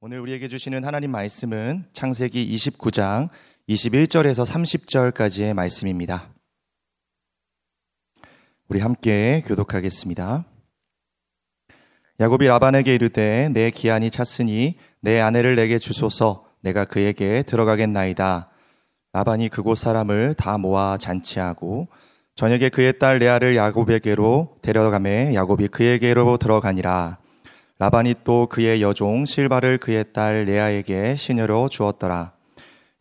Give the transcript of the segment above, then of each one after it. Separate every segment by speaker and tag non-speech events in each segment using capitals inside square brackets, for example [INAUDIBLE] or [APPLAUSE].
Speaker 1: 오늘 우리에게 주시는 하나님 말씀은 창세기 29장 21절에서 30절까지의 말씀입니다. 우리 함께 교독하겠습니다. 야곱이 라반에게 이르되 내 기한이 찼으니 내 아내를 내게 주소서 내가 그에게 들어가겠나이다. 라반이 그곳 사람을 다 모아 잔치하고 저녁에 그의 딸 레아를 야곱에게로 데려가매 야곱이 그에게로 들어가니라. 라반이 또 그의 여종 실바를 그의 딸 레아에게 시녀로 주었더라.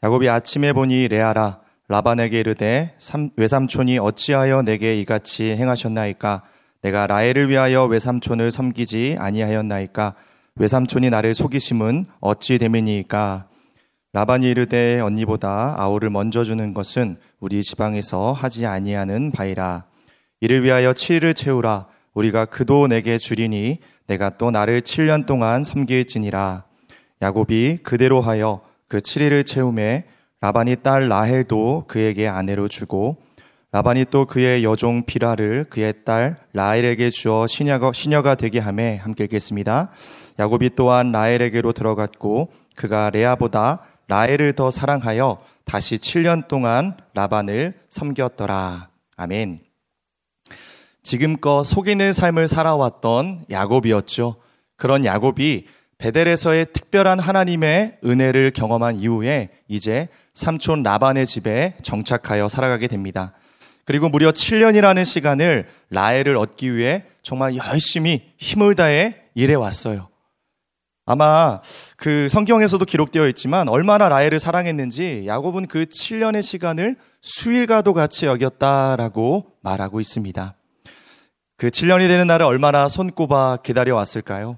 Speaker 1: 야곱이 아침에 보니 레아라 라반에게 이르되 외삼촌이 어찌하여 내게 이같이 행하셨나이까? 내가 라헬을 위하여 외삼촌을 섬기지 아니하였나이까? 외삼촌이 나를 속이심은 어찌 됨이니까? 라반이 이르되 언니보다 아우를 먼저 주는 것은 우리 지방에서 하지 아니하는 바이라. 이를 위하여 7일을 채우라. 우리가 그도 내게 주리니 내가 또 나를 7년 동안 섬길지니라. 야곱이 그대로 하여 그 7일을 채움에 라반이 딸 라헬도 그에게 아내로 주고 라반이 또 그의 여종 비라를 그의 딸 라헬에게 주어 시녀가, 시녀가 되게 함에 함께 읽겠습니다. 야곱이 또한 라헬에게로 들어갔고 그가 레아보다 라헬을 더 사랑하여 다시 7년 동안 라반을 섬겼더라. 아멘. 지금껏 속이는 삶을 살아왔던 야곱이었죠. 그런 야곱이 베델에서의 특별한 하나님의 은혜를 경험한 이후에 이제 삼촌 라반의 집에 정착하여 살아가게 됩니다. 그리고 무려 7년이라는 시간을 라헬을 얻기 위해 정말 열심히 힘을 다해 일해 왔어요. 아마 그 성경에서도 기록되어 있지만 얼마나 라헬을 사랑했는지 야곱은 그 7년의 시간을 수일과도 같이 여겼다라고 말하고 있습니다. 그 7년이 되는 날을 얼마나 손꼽아 기다려왔을까요?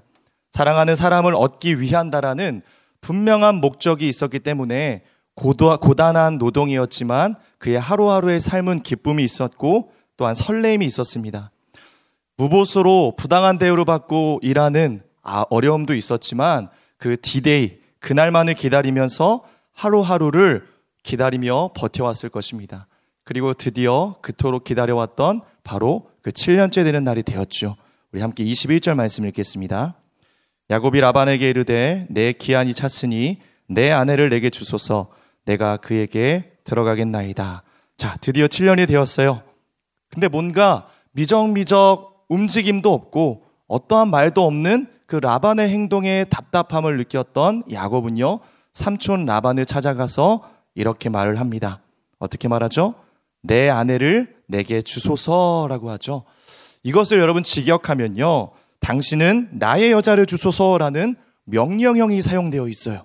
Speaker 1: 사랑하는 사람을 얻기 위한다라는 분명한 목적이 있었기 때문에 고도, 고단한 노동이었지만 그의 하루하루의 삶은 기쁨이 있었고 또한 설레임이 있었습니다. 무보수로 부당한 대우를 받고 일하는 아, 어려움도 있었지만 그 디데이, 그날만을 기다리면서 하루하루를 기다리며 버텨왔을 것입니다. 그리고 드디어 그토록 기다려왔던 바로 그 7년째 되는 날이 되었죠. 우리 함께 21절 말씀 읽겠습니다. 야곱이 라반에게 이르되 내 기한이 찼으니 내 아내를 내게 주소서 내가 그에게 들어가겠나이다. 자, 드디어 7년이 되었어요. 근데 뭔가 미적미적 움직임도 없고 어떠한 말도 없는 그 라반의 행동에 답답함을 느꼈던 야곱은요, 삼촌 라반을 찾아가서 이렇게 말을 합니다. 어떻게 말하죠? 내 아내를 내게 주소서라고 하죠. 이것을 여러분 직역하면요. 당신은 나의 여자를 주소서라는 명령형이 사용되어 있어요.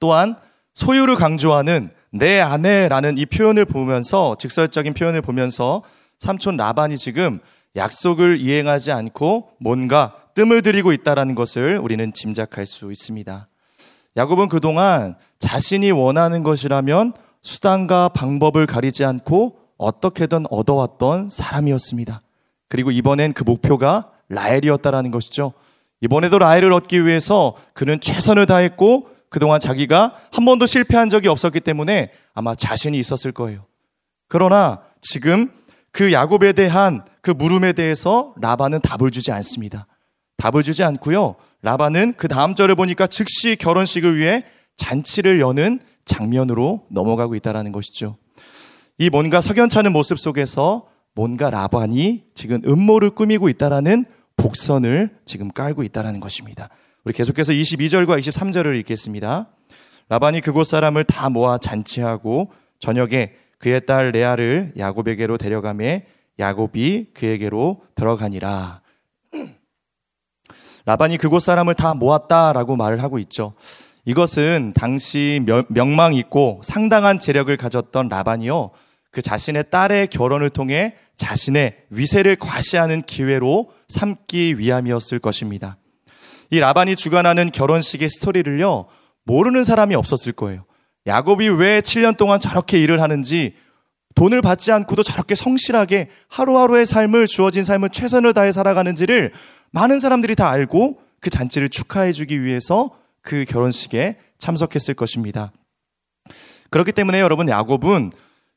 Speaker 1: 또한 소유를 강조하는 내 아내라는 이 표현을 보면서 직설적인 표현을 보면서 삼촌 라반이 지금 약속을 이행하지 않고 뭔가 뜸을 들이고 있다라는 것을 우리는 짐작할 수 있습니다. 야곱은 그동안 자신이 원하는 것이라면 수단과 방법을 가리지 않고 어떻게든 얻어왔던 사람이었습니다. 그리고 이번엔 그 목표가 라헬이었다라는 것이죠. 이번에도 라헬을 얻기 위해서 그는 최선을 다했고 그동안 자기가 한 번도 실패한 적이 없었기 때문에 아마 자신이 있었을 거예요. 그러나 지금 그 야곱에 대한 그 물음에 대해서 라반은 답을 주지 않습니다. 답을 주지 않고요. 라반은 그 다음 절을 보니까 즉시 결혼식을 위해 잔치를 여는 장면으로 넘어가고 있다는 것이죠. 이 뭔가 석연찮은 모습 속에서 뭔가 라반이 지금 음모를 꾸미고 있다라는 복선을 지금 깔고 있다라는 것입니다. 우리 계속해서 22절과 23절을 읽겠습니다. 라반이 그곳 사람을 다 모아 잔치하고 저녁에 그의 딸 레아를 야곱에게로 데려가매 야곱이 그에게로 들어가니라. [CLEARS THROAT] 라반이 그곳 사람을 다 모았다라고 말을 하고 있죠. 이것은 당시 명망 있고 상당한 재력을 가졌던 라반이요. 그 자신의 딸의 결혼을 통해 자신의 위세를 과시하는 기회로 삼기 위함이었을 것입니다. 이 라반이 주관하는 결혼식의 스토리를요, 모르는 사람이 없었을 거예요. 야곱이 왜 7년 동안 저렇게 일을 하는지, 돈을 받지 않고도 저렇게 성실하게 하루하루의 삶을, 주어진 삶을 최선을 다해 살아가는지를 많은 사람들이 다 알고 그 잔치를 축하해주기 위해서 그 결혼식에 참석했을 것입니다. 그렇기 때문에 여러분 야곱은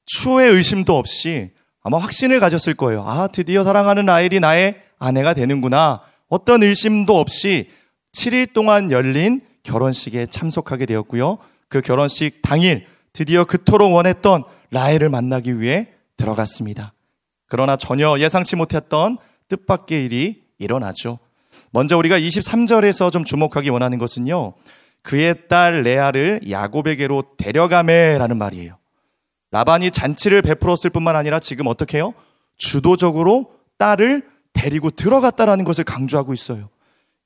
Speaker 1: 추후의 의심도 없이 아마 확신을 가졌을 거예요. 아, 드디어 사랑하는 라헬이 나의 아내가 되는구나. 어떤 의심도 없이 7일 동안 열린 결혼식에 참석하게 되었고요. 그 결혼식 당일 드디어 그토록 원했던 라헬을 만나기 위해 들어갔습니다. 그러나 전혀 예상치 못했던 뜻밖의 일이 일어나죠. 먼저 우리가 23절에서 좀 주목하기 원하는 것은요. 그의 딸 레아를 야곱에게로 데려가매라는 말이에요. 라반이 잔치를 베풀었을 뿐만 아니라 지금 어떻게 해요? 주도적으로 딸을 데리고 들어갔다라는 것을 강조하고 있어요.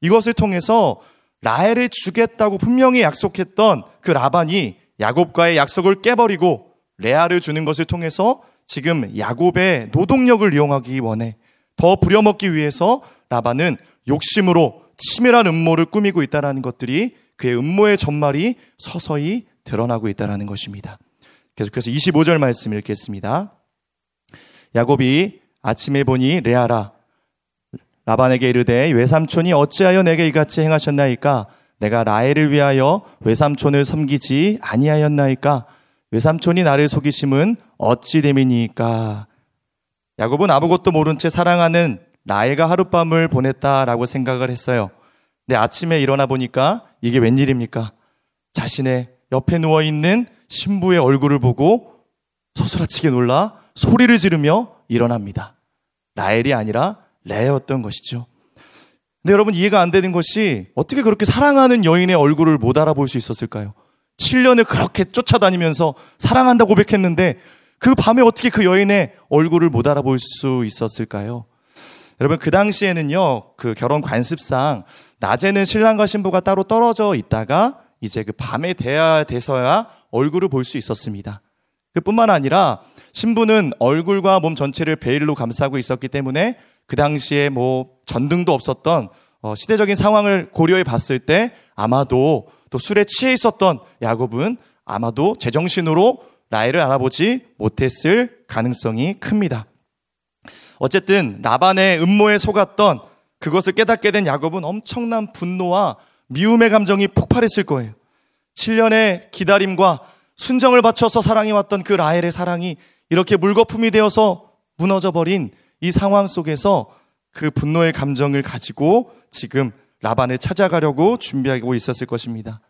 Speaker 1: 이것을 통해서 라헬을 주겠다고 분명히 약속했던 그 라반이 야곱과의 약속을 깨버리고 레아를 주는 것을 통해서 지금 야곱의 노동력을 이용하기 원해 더 부려먹기 위해서 라반은 욕심으로 치밀한 음모를 꾸미고 있다는 것들이 그의 음모의 전말이 서서히 드러나고 있다는 것입니다. 계속해서 25절 말씀 읽겠습니다. 야곱이 아침에 보니 레아라 라반에게 이르되 외삼촌이 어찌하여 내게 이같이 행하셨나이까 내가 라헬을 위하여 외삼촌을 섬기지 아니하였나이까 외삼촌이 나를 속이심은 어찌 됨이니까 야곱은 아무것도 모른 채 사랑하는 라헬과 하룻밤을 보냈다라고 생각을 했어요. 근데 아침에 일어나 보니까 이게 웬일입니까? 자신의 옆에 누워 있는 신부의 얼굴을 보고 소스라치게 놀라 소리를 지르며 일어납니다. 라헬이 아니라 레였던 것이죠. 근데 여러분 이해가 안 되는 것이 어떻게 그렇게 사랑하는 여인의 얼굴을 못 알아볼 수 있었을까요? 7년을 그렇게 쫓아다니면서 사랑한다 고백했는데 그 밤에 어떻게 그 여인의 얼굴을 못 알아볼 수 있었을까요? 여러분 그 당시에는요 그 결혼 관습상 낮에는 신랑과 신부가 따로 떨어져 있다가 이제 그 밤에 돼야 돼서야 얼굴을 볼 수 있었습니다. 그뿐만 아니라 신부는 얼굴과 몸 전체를 베일로 감싸고 있었기 때문에 그 당시에 뭐 전등도 없었던 어, 시대적인 상황을 고려해 봤을 때 아마도 또 술에 취해 있었던 야곱은 아마도 제정신으로 라헬을 알아보지 못했을 가능성이 큽니다. 어쨌든 라반의 음모에 속았던 그것을 깨닫게 된 야곱은 엄청난 분노와 미움의 감정이 폭발했을 거예요. 7년의 기다림과 순정을 바쳐서 사랑해왔던 그 라헬의 사랑이 이렇게 물거품이 되어서 무너져 버린 이 상황 속에서 그 분노의 감정을 가지고 지금 라반을 찾아가려고 준비하고 있었을 것입니다.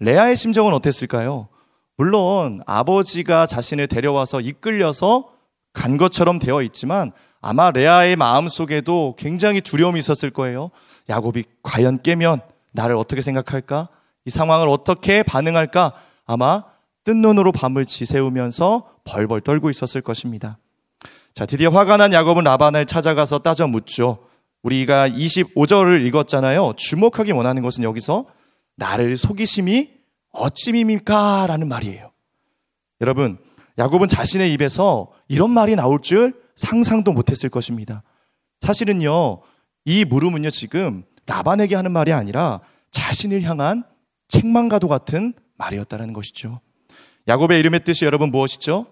Speaker 1: 레아의 심정은 어땠을까요? 물론 아버지가 자신을 데려와서 이끌려서 간 것처럼 되어 있지만 아마 레아의 마음 속에도 굉장히 두려움이 있었을 거예요. 야곱이 과연 깨면 나를 어떻게 생각할까? 이 상황을 어떻게 반응할까? 아마 뜬 눈으로 밤을 지새우면서 벌벌 떨고 있었을 것입니다. 자, 드디어 화가 난 야곱은 라반을 찾아가서 따져 묻죠. 우리가 25절을 읽었잖아요. 주목하기 원하는 것은 여기서 나를 속이심이 어찌입니까? 라는 말이에요. 여러분, 야곱은 자신의 입에서 이런 말이 나올 줄 상상도 못했을 것입니다. 사실은요, 이 물음은요, 지금 라반에게 하는 말이 아니라 자신을 향한 책망과도 같은 말이었다는 것이죠. 야곱의 이름의 뜻이 여러분 무엇이죠?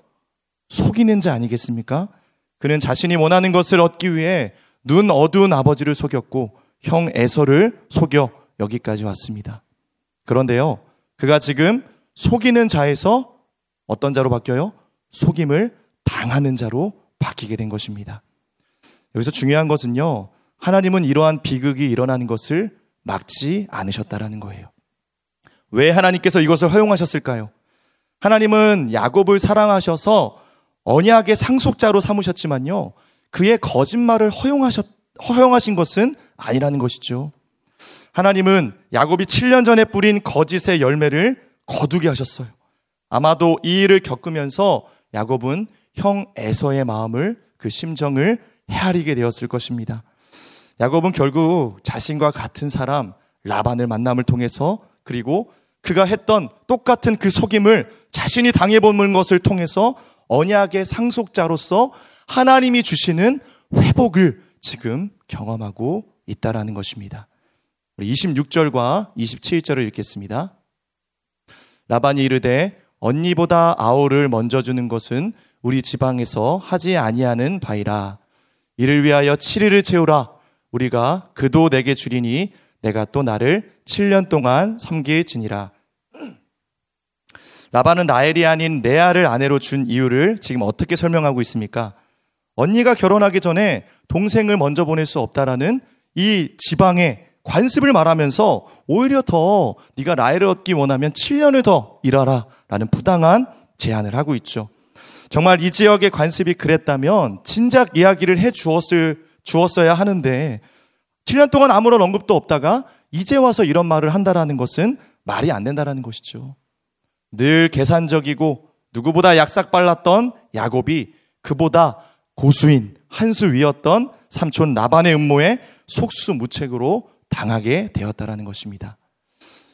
Speaker 1: 속이는 자 아니겠습니까? 그는 자신이 원하는 것을 얻기 위해 눈 어두운 아버지를 속였고 형 에서를 속여 여기까지 왔습니다. 그런데요, 그가 지금 속이는 자에서 어떤 자로 바뀌어요? 속임을 당하는 자로 바뀌게 된 것입니다. 여기서 중요한 것은요, 하나님은 이러한 비극이 일어나는 것을 막지 않으셨다라는 거예요. 왜 하나님께서 이것을 허용하셨을까요? 하나님은 야곱을 사랑하셔서 언약의 상속자로 삼으셨지만요. 그의 거짓말을 허용하셨, 허용하신 것은 아니라는 것이죠. 하나님은 야곱이 7년 전에 뿌린 거짓의 열매를 거두게 하셨어요. 아마도 이 일을 겪으면서 야곱은 형 에서의 마음을 그 심정을 헤아리게 되었을 것입니다. 야곱은 결국 자신과 같은 사람 라반을 만남을 통해서 그리고 그가 했던 똑같은 그 속임을 자신이 당해본 것을 통해서 언약의 상속자로서 하나님이 주시는 회복을 지금 경험하고 있다라는 것입니다. 우리 26절과 27절을 읽겠습니다. 라반이 이르되 언니보다 아오를 먼저 주는 것은 우리 지방에서 하지 아니하는 바이라. 이를 위하여 7일을 채우라. 우리가 그도 내게 주리니 내가 또 나를 7년 동안 섬길지니라. 라반은 라헬이 아닌 레아를 아내로 준 이유를 지금 어떻게 설명하고 있습니까? 언니가 결혼하기 전에 동생을 먼저 보낼 수 없다라는 이 지방의 관습을 말하면서 오히려 더 네가 라헬을 얻기 원하면 7년을 더 일하라 라는 부당한 제안을 하고 있죠. 정말 이 지역의 관습이 그랬다면 진작 이야기를 해 주었을 주었어야 하는데 7년 동안 아무런 언급도 없다가 이제 와서 이런 말을 한다라는 것은 말이 안 된다라는 것이죠. 늘 계산적이고 누구보다 약삭 빨랐던 야곱이 그보다 고수인 한 수 위였던 삼촌 라반의 음모에 속수무책으로 당하게 되었다라는 것입니다.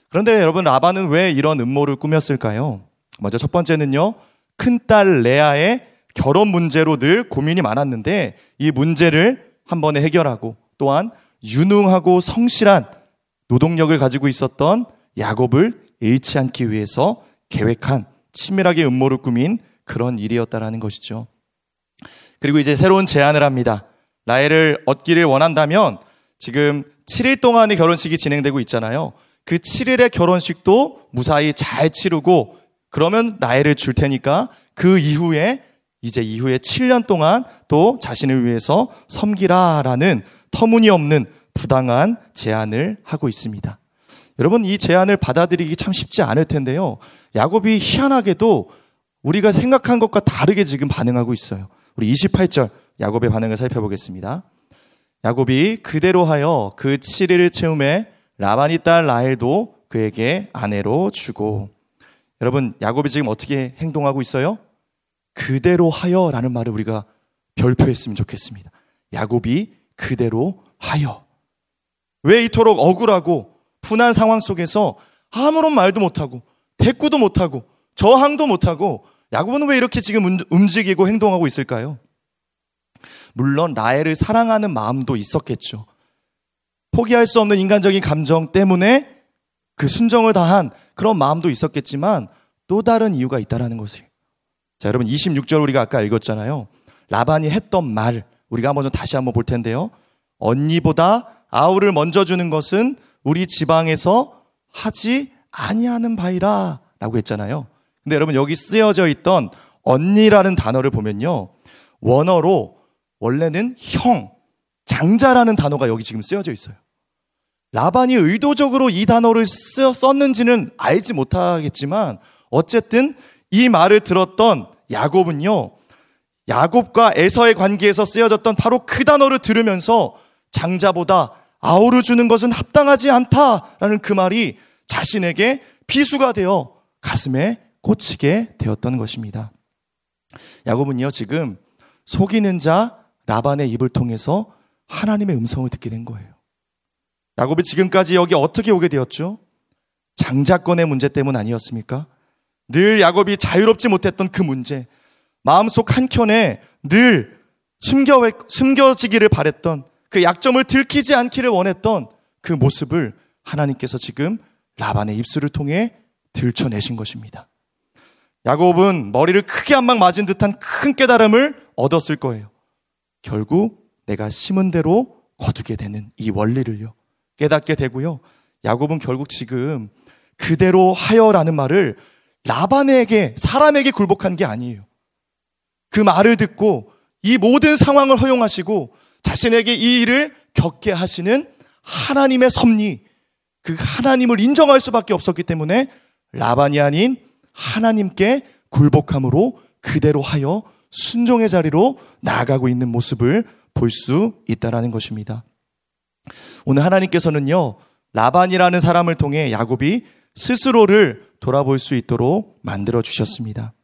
Speaker 1: 그런데 여러분 라반은 왜 이런 음모를 꾸몄을까요? 먼저 첫 번째는요. 큰딸 레아의 결혼 문제로 늘 고민이 많았는데 이 문제를 한 번에 해결하고 또한 유능하고 성실한 노동력을 가지고 있었던 야곱을 잃지 않기 위해서 계획한 치밀하게 음모를 꾸민 그런 일이었다라는 것이죠. 그리고 이제 새로운 제안을 합니다. 라헬을 얻기를 원한다면 지금 7일 동안의 결혼식이 진행되고 있잖아요. 그 7일의 결혼식도 무사히 잘 치르고 그러면 라헬을 줄 테니까 그 이후에 이제 이후에 7년 동안 또 자신을 위해서 섬기라라는 터무니없는 부당한 제안을 하고 있습니다. 여러분 이 제안을 받아들이기 참 쉽지 않을 텐데요. 야곱이 희한하게도 우리가 생각한 것과 다르게 지금 반응하고 있어요. 우리 28절 야곱의 반응을 살펴보겠습니다. 야곱이 그대로 하여 그 7일을 채움에 라반이 딸 라헬도 그에게 아내로 주고 여러분 야곱이 지금 어떻게 행동하고 있어요? 그대로 하여라는 말을 우리가 별표했으면 좋겠습니다. 야곱이 그대로 하여. 왜 이토록 억울하고 분한 상황 속에서 아무런 말도 못하고 대꾸도 못하고 저항도 못하고 야곱은 왜 이렇게 지금 움직이고 행동하고 있을까요? 물론 라헬을 사랑하는 마음도 있었겠죠. 포기할 수 없는 인간적인 감정 때문에 그 순정을 다한 그런 마음도 있었겠지만 또 다른 이유가 있다라는 것을. 자, 여러분 26절 우리가 아까 읽었잖아요. 라반이 했던 말 우리가 한번 좀 다시 한번 볼 텐데요. 언니보다 아우를 먼저 주는 것은 우리 지방에서 하지 아니하는 바이라라고 했잖아요. 근데 여러분 여기 쓰여져 있던 언니라는 단어를 보면요. 원어로 원래는 형, 장자라는 단어가 여기 지금 쓰여져 있어요. 라반이 의도적으로 이 단어를 쓰, 썼는지는 알지 못하겠지만 어쨌든 이 말을 들었던 야곱은요. 야곱과 에서의 관계에서 쓰여졌던 바로 그 단어를 들으면서 장자보다 아우를 주는 것은 합당하지 않다라는 그 말이 자신에게 비수가 되어 가슴에 꽂히게 되었던 것입니다. 야곱은요, 지금 속이는 자 라반의 입을 통해서 하나님의 음성을 듣게 된 거예요. 야곱이 지금까지 여기 어떻게 오게 되었죠? 장자권의 문제 때문 아니었습니까? 늘 야곱이 자유롭지 못했던 그 문제, 마음속 한켠에 늘 숨겨, 숨겨지기를 바랬던 그 약점을 들키지 않기를 원했던 그 모습을 하나님께서 지금 라반의 입술을 통해 들춰내신 것입니다. 야곱은 머리를 크게 한 방 맞은 듯한 큰 깨달음을 얻었을 거예요. 결국 내가 심은 대로 거두게 되는 이 원리를요. 깨닫게 되고요. 야곱은 결국 지금 그대로 하여라는 말을 라반에게, 사람에게 굴복한 게 아니에요. 그 말을 듣고 이 모든 상황을 허용하시고 자신에게 이 일을 겪게 하시는 하나님의 섭리, 그 하나님을 인정할 수밖에 없었기 때문에 라반이 아닌 하나님께 굴복함으로 그대로 하여 순종의 자리로 나아가고 있는 모습을 볼 수 있다라는 것입니다. 오늘 하나님께서는요, 라반이라는 사람을 통해 야곱이 스스로를 돌아볼 수 있도록 만들어 주셨습니다.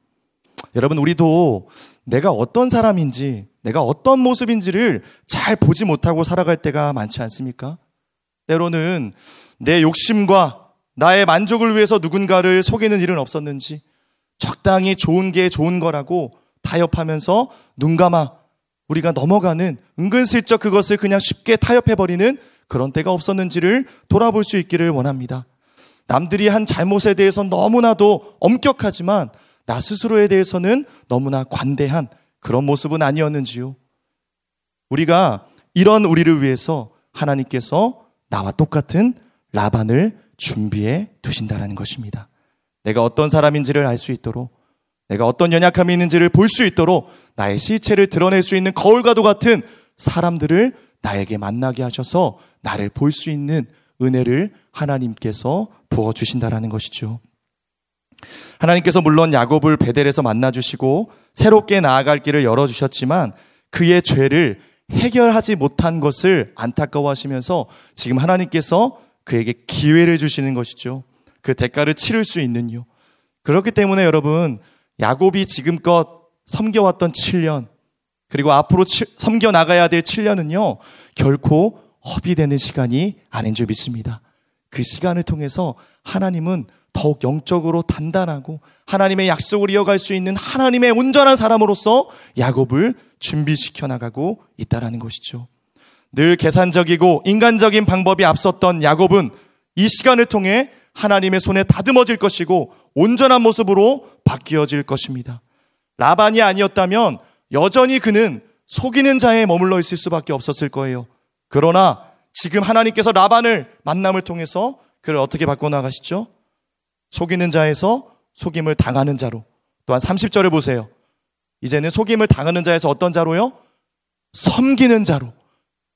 Speaker 1: 여러분, 우리도 내가 어떤 사람인지, 내가 어떤 모습인지를 잘 보지 못하고 살아갈 때가 많지 않습니까? 때로는 내 욕심과 나의 만족을 위해서 누군가를 속이는 일은 없었는지, 적당히 좋은 게 좋은 거라고 타협하면서 눈 감아 우리가 넘어가는 은근슬쩍 그것을 그냥 쉽게 타협해버리는 그런 때가 없었는지를 돌아볼 수 있기를 원합니다. 남들이 한 잘못에 대해서 너무나도 엄격하지만 나 스스로에 대해서는 너무나 관대한 그런 모습은 아니었는지요. 우리가 이런 우리를 위해서 하나님께서 나와 똑같은 라반을 준비해 두신다라는 것입니다. 내가 어떤 사람인지를 알 수 있도록 내가 어떤 연약함이 있는지를 볼 수 있도록 나의 실체를 드러낼 수 있는 거울과도 같은 사람들을 나에게 만나게 하셔서 나를 볼 수 있는 은혜를 하나님께서 부어 주신다라는 것이죠. 하나님께서 물론 야곱을 베델에서 만나 주시고 새롭게 나아갈 길을 열어 주셨지만 그의 죄를 해결하지 못한 것을 안타까워하시면서 지금 하나님께서 그에게 기회를 주시는 것이죠. 그 대가를 치를 수 있는요. 그렇기 때문에 여러분 야곱이 지금껏 섬겨왔던 7년 그리고 앞으로 섬겨 나가야 될 7년은요. 결코 허비되는 시간이 아닌 줄 믿습니다. 그 시간을 통해서 하나님은 더욱 영적으로 단단하고 하나님의 약속을 이어갈 수 있는 하나님의 온전한 사람으로서 야곱을 준비시켜 나가고 있다라는 것이죠. 늘 계산적이고 인간적인 방법이 앞섰던 야곱은 이 시간을 통해 하나님의 손에 다듬어질 것이고 온전한 모습으로 바뀌어질 것입니다. 라반이 아니었다면 여전히 그는 속이는 자에 머물러 있을 수밖에 없었을 거예요. 그러나 지금 하나님께서 라반을 만남을 통해서 그를 어떻게 바꿔나가시죠? 속이는 자에서 속임을 당하는 자로. 또한 30절을 보세요. 이제는 속임을 당하는 자에서 어떤 자로요? 섬기는 자로.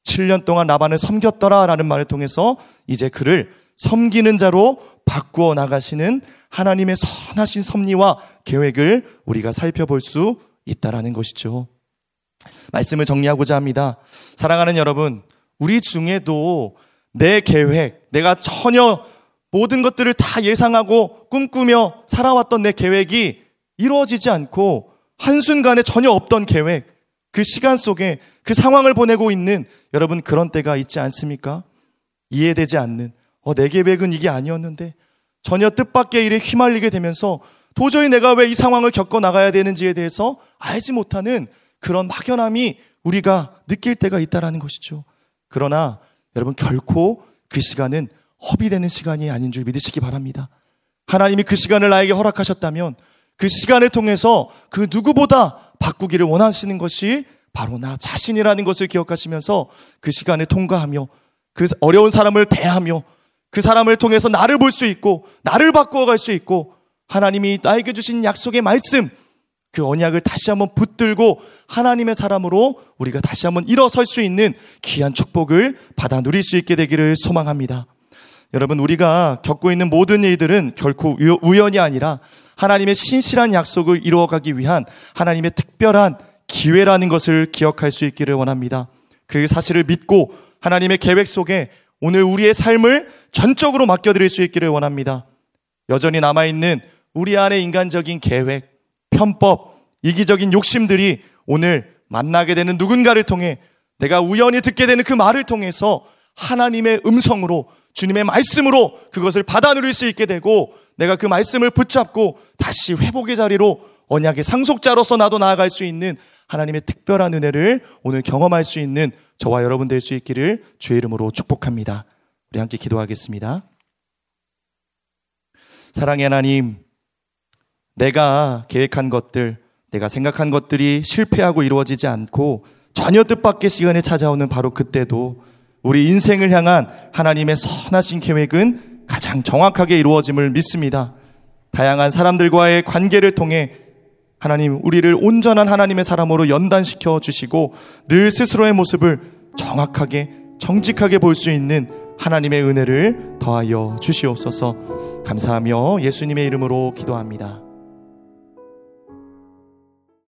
Speaker 1: 7년 동안 라반을 섬겼더라 라는 말을 통해서 이제 그를 섬기는 자로 바꾸어 나가시는 하나님의 선하신 섭리와 계획을 우리가 살펴볼 수 있다라는 것이죠. 말씀을 정리하고자 합니다. 사랑하는 여러분, 우리 중에도 내 계획, 내가 전혀 모든 것들을 다 예상하고 꿈꾸며 살아왔던 내 계획이 이루어지지 않고 한순간에 전혀 없던 계획, 그 시간 속에 그 상황을 보내고 있는 여러분 그런 때가 있지 않습니까? 이해되지 않는, 어, 내 계획은 이게 아니었는데 전혀 뜻밖의 일에 휘말리게 되면서 도저히 내가 왜 이 상황을 겪어 나가야 되는지에 대해서 알지 못하는 그런 막연함이 우리가 느낄 때가 있다라는 것이죠. 그러나 여러분 결코 그 시간은 허비되는 시간이 아닌 줄 믿으시기 바랍니다. 하나님이 그 시간을 나에게 허락하셨다면 그 시간을 통해서 그 누구보다 바꾸기를 원하시는 것이 바로 나 자신이라는 것을 기억하시면서 그 시간을 통과하며 그 어려운 사람을 대하며 그 사람을 통해서 나를 볼 수 있고 나를 바꾸어 갈 수 있고 하나님이 나에게 주신 약속의 말씀 그 언약을 다시 한번 붙들고 하나님의 사람으로 우리가 다시 한번 일어설 수 있는 귀한 축복을 받아 누릴 수 있게 되기를 소망합니다. 여러분, 우리가 겪고 있는 모든 일들은 결코 우연이 아니라 하나님의 신실한 약속을 이루어가기 위한 하나님의 특별한 기회라는 것을 기억할 수 있기를 원합니다. 그 사실을 믿고 하나님의 계획 속에 오늘 우리의 삶을 전적으로 맡겨드릴 수 있기를 원합니다. 여전히 남아있는 우리 안의 인간적인 계획, 편법, 이기적인 욕심들이 오늘 만나게 되는 누군가를 통해 내가 우연히 듣게 되는 그 말을 통해서 하나님의 음성으로 주님의 말씀으로 그것을 받아 누릴 수 있게 되고 내가 그 말씀을 붙잡고 다시 회복의 자리로 언약의 상속자로서 나도 나아갈 수 있는 하나님의 특별한 은혜를 오늘 경험할 수 있는 저와 여러분 될 수 있기를 주의 이름으로 축복합니다. 우리 함께 기도하겠습니다. 사랑의 하나님, 내가 계획한 것들, 내가 생각한 것들이 실패하고 이루어지지 않고 전혀 뜻밖의 시간에 찾아오는 바로 그때도 우리 인생을 향한 하나님의 선하신 계획은 가장 정확하게 이루어짐을 믿습니다. 다양한 사람들과의 관계를 통해 하나님, 우리를 온전한 하나님의 사람으로 연단시켜 주시고 늘 스스로의 모습을 정확하게, 정직하게 볼 수 있는 하나님의 은혜를 더하여 주시옵소서 감사하며 예수님의 이름으로 기도합니다.